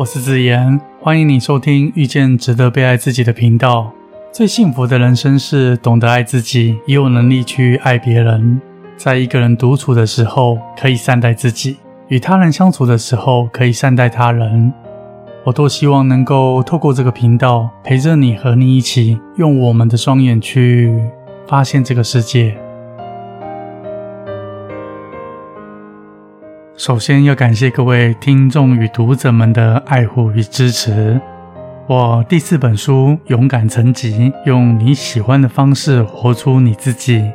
我是子言，欢迎你收听遇见值得被爱自己的频道。最幸福的人生是懂得爱自己，也有能力去爱别人。在一个人独处的时候，可以善待自己；与他人相处的时候，可以善待他人。我多希望能够透过这个频道，陪着你，和你一起用我们的双眼去发现这个世界。首先要感谢各位听众与读者们的爱护与支持。我第四本书《勇敢成疾》，用你喜欢的方式活出你自己。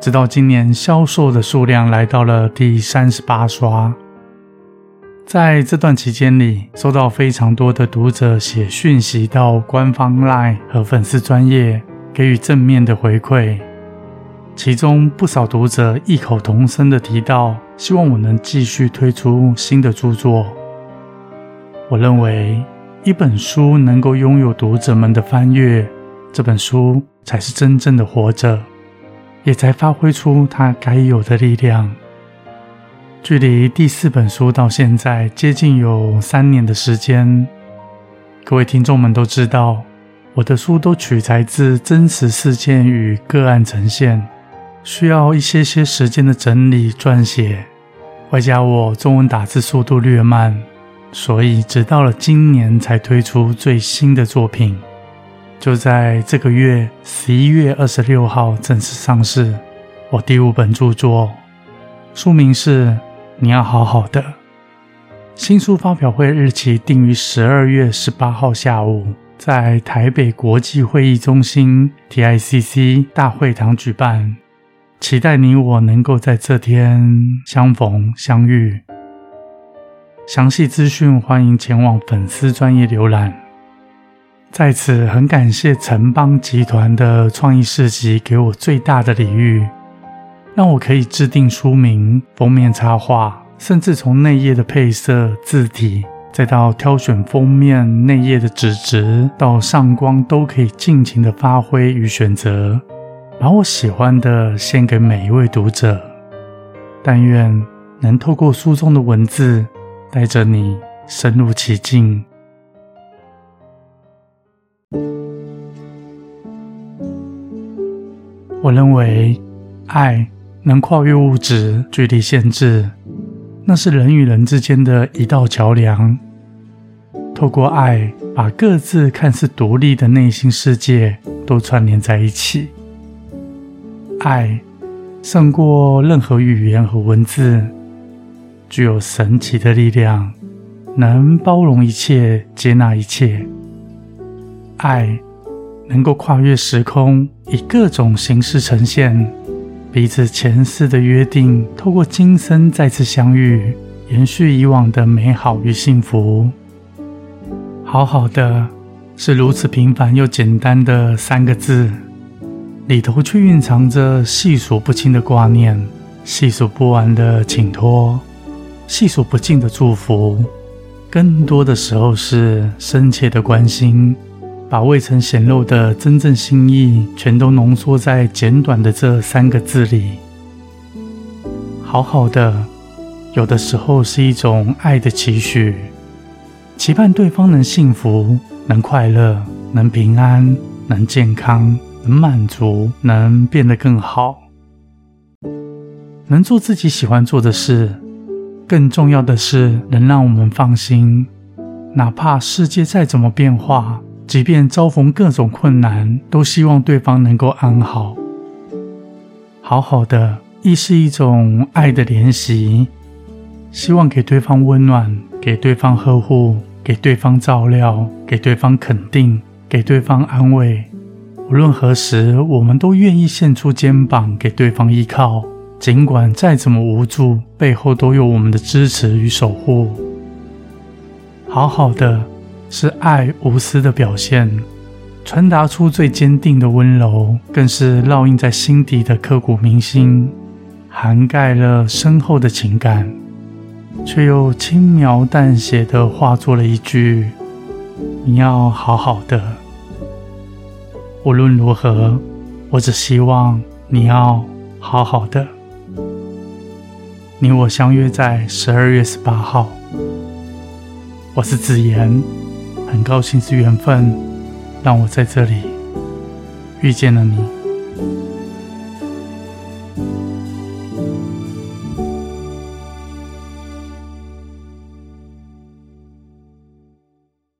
直到今年销售的数量来到了第三十八刷。在这段期间里，收到非常多的读者写讯息到官方 LINE 和粉丝专业，给予正面的回馈。其中不少读者异口同声地提到，希望我能继续推出新的著作。我认为，一本书能够拥有读者们的翻阅，这本书才是真正的活着，也才发挥出它该有的力量。距离第四本书到现在接近有三年的时间，各位听众们都知道，我的书都取材自真实事件与个案呈现。需要一些些时间的整理撰写，外加我中文打字速度略慢，所以直到了今年才推出最新的作品。就在这个月十一月二十六号正式上市，我第五本著作，书名是《你要好好的》。新书发表会日期定于十二月十八号下午，在台北国际会议中心 TICC 大会堂举办。期待你我能够在这天相逢相遇。详细资讯欢迎前往粉丝专业浏览。在此很感谢城邦集团的创意市集给我最大的礼遇，让我可以制定书名、封面插画，甚至从内页的配色、字体，再到挑选封面内页的纸质，到上光，都可以尽情的发挥与选择。把我喜欢的献给每一位读者，但愿能透过书中的文字，带着你深入其境。我认为，爱能跨越物质距离限制，那是人与人之间的一道桥梁。透过爱，把各自看似独立的内心世界都串联在一起。爱胜过任何语言和文字，具有神奇的力量，能包容一切，接纳一切。爱能够跨越时空，以各种形式呈现彼此前世的约定，透过今生再次相遇，延续以往的美好与幸福。好好的，是如此平凡又简单的三个字。里头却蕴藏着细数不清的挂念，细数不完的请托，细数不尽的祝福。更多的时候是深切的关心，把未曾显露的真正心意，全都浓缩在简短的这三个字里。好好的，有的时候是一种爱的期许，期盼对方能幸福，能快乐，能平安，能健康。能满足，能变得更好，能做自己喜欢做的事。更重要的是，能让我们放心。哪怕世界再怎么变化，即便遭逢各种困难，都希望对方能够安好。好好的，亦是一种爱的联系。希望给对方温暖，给对方呵护，给对方照料，给对方肯定，给对方安慰。无论何时，我们都愿意献出肩膀给对方依靠，尽管再怎么无助，背后都有我们的支持与守护。好好的，是爱无私的表现，传达出最坚定的温柔，更是烙印在心底的刻骨铭心，涵盖了深厚的情感，却又轻描淡写的化作了一句：“你要好好的。”无论如何，我只希望你要好好的。你我相约在十二月十八号。我是子言，很高兴是缘分，让我在这里遇见了你。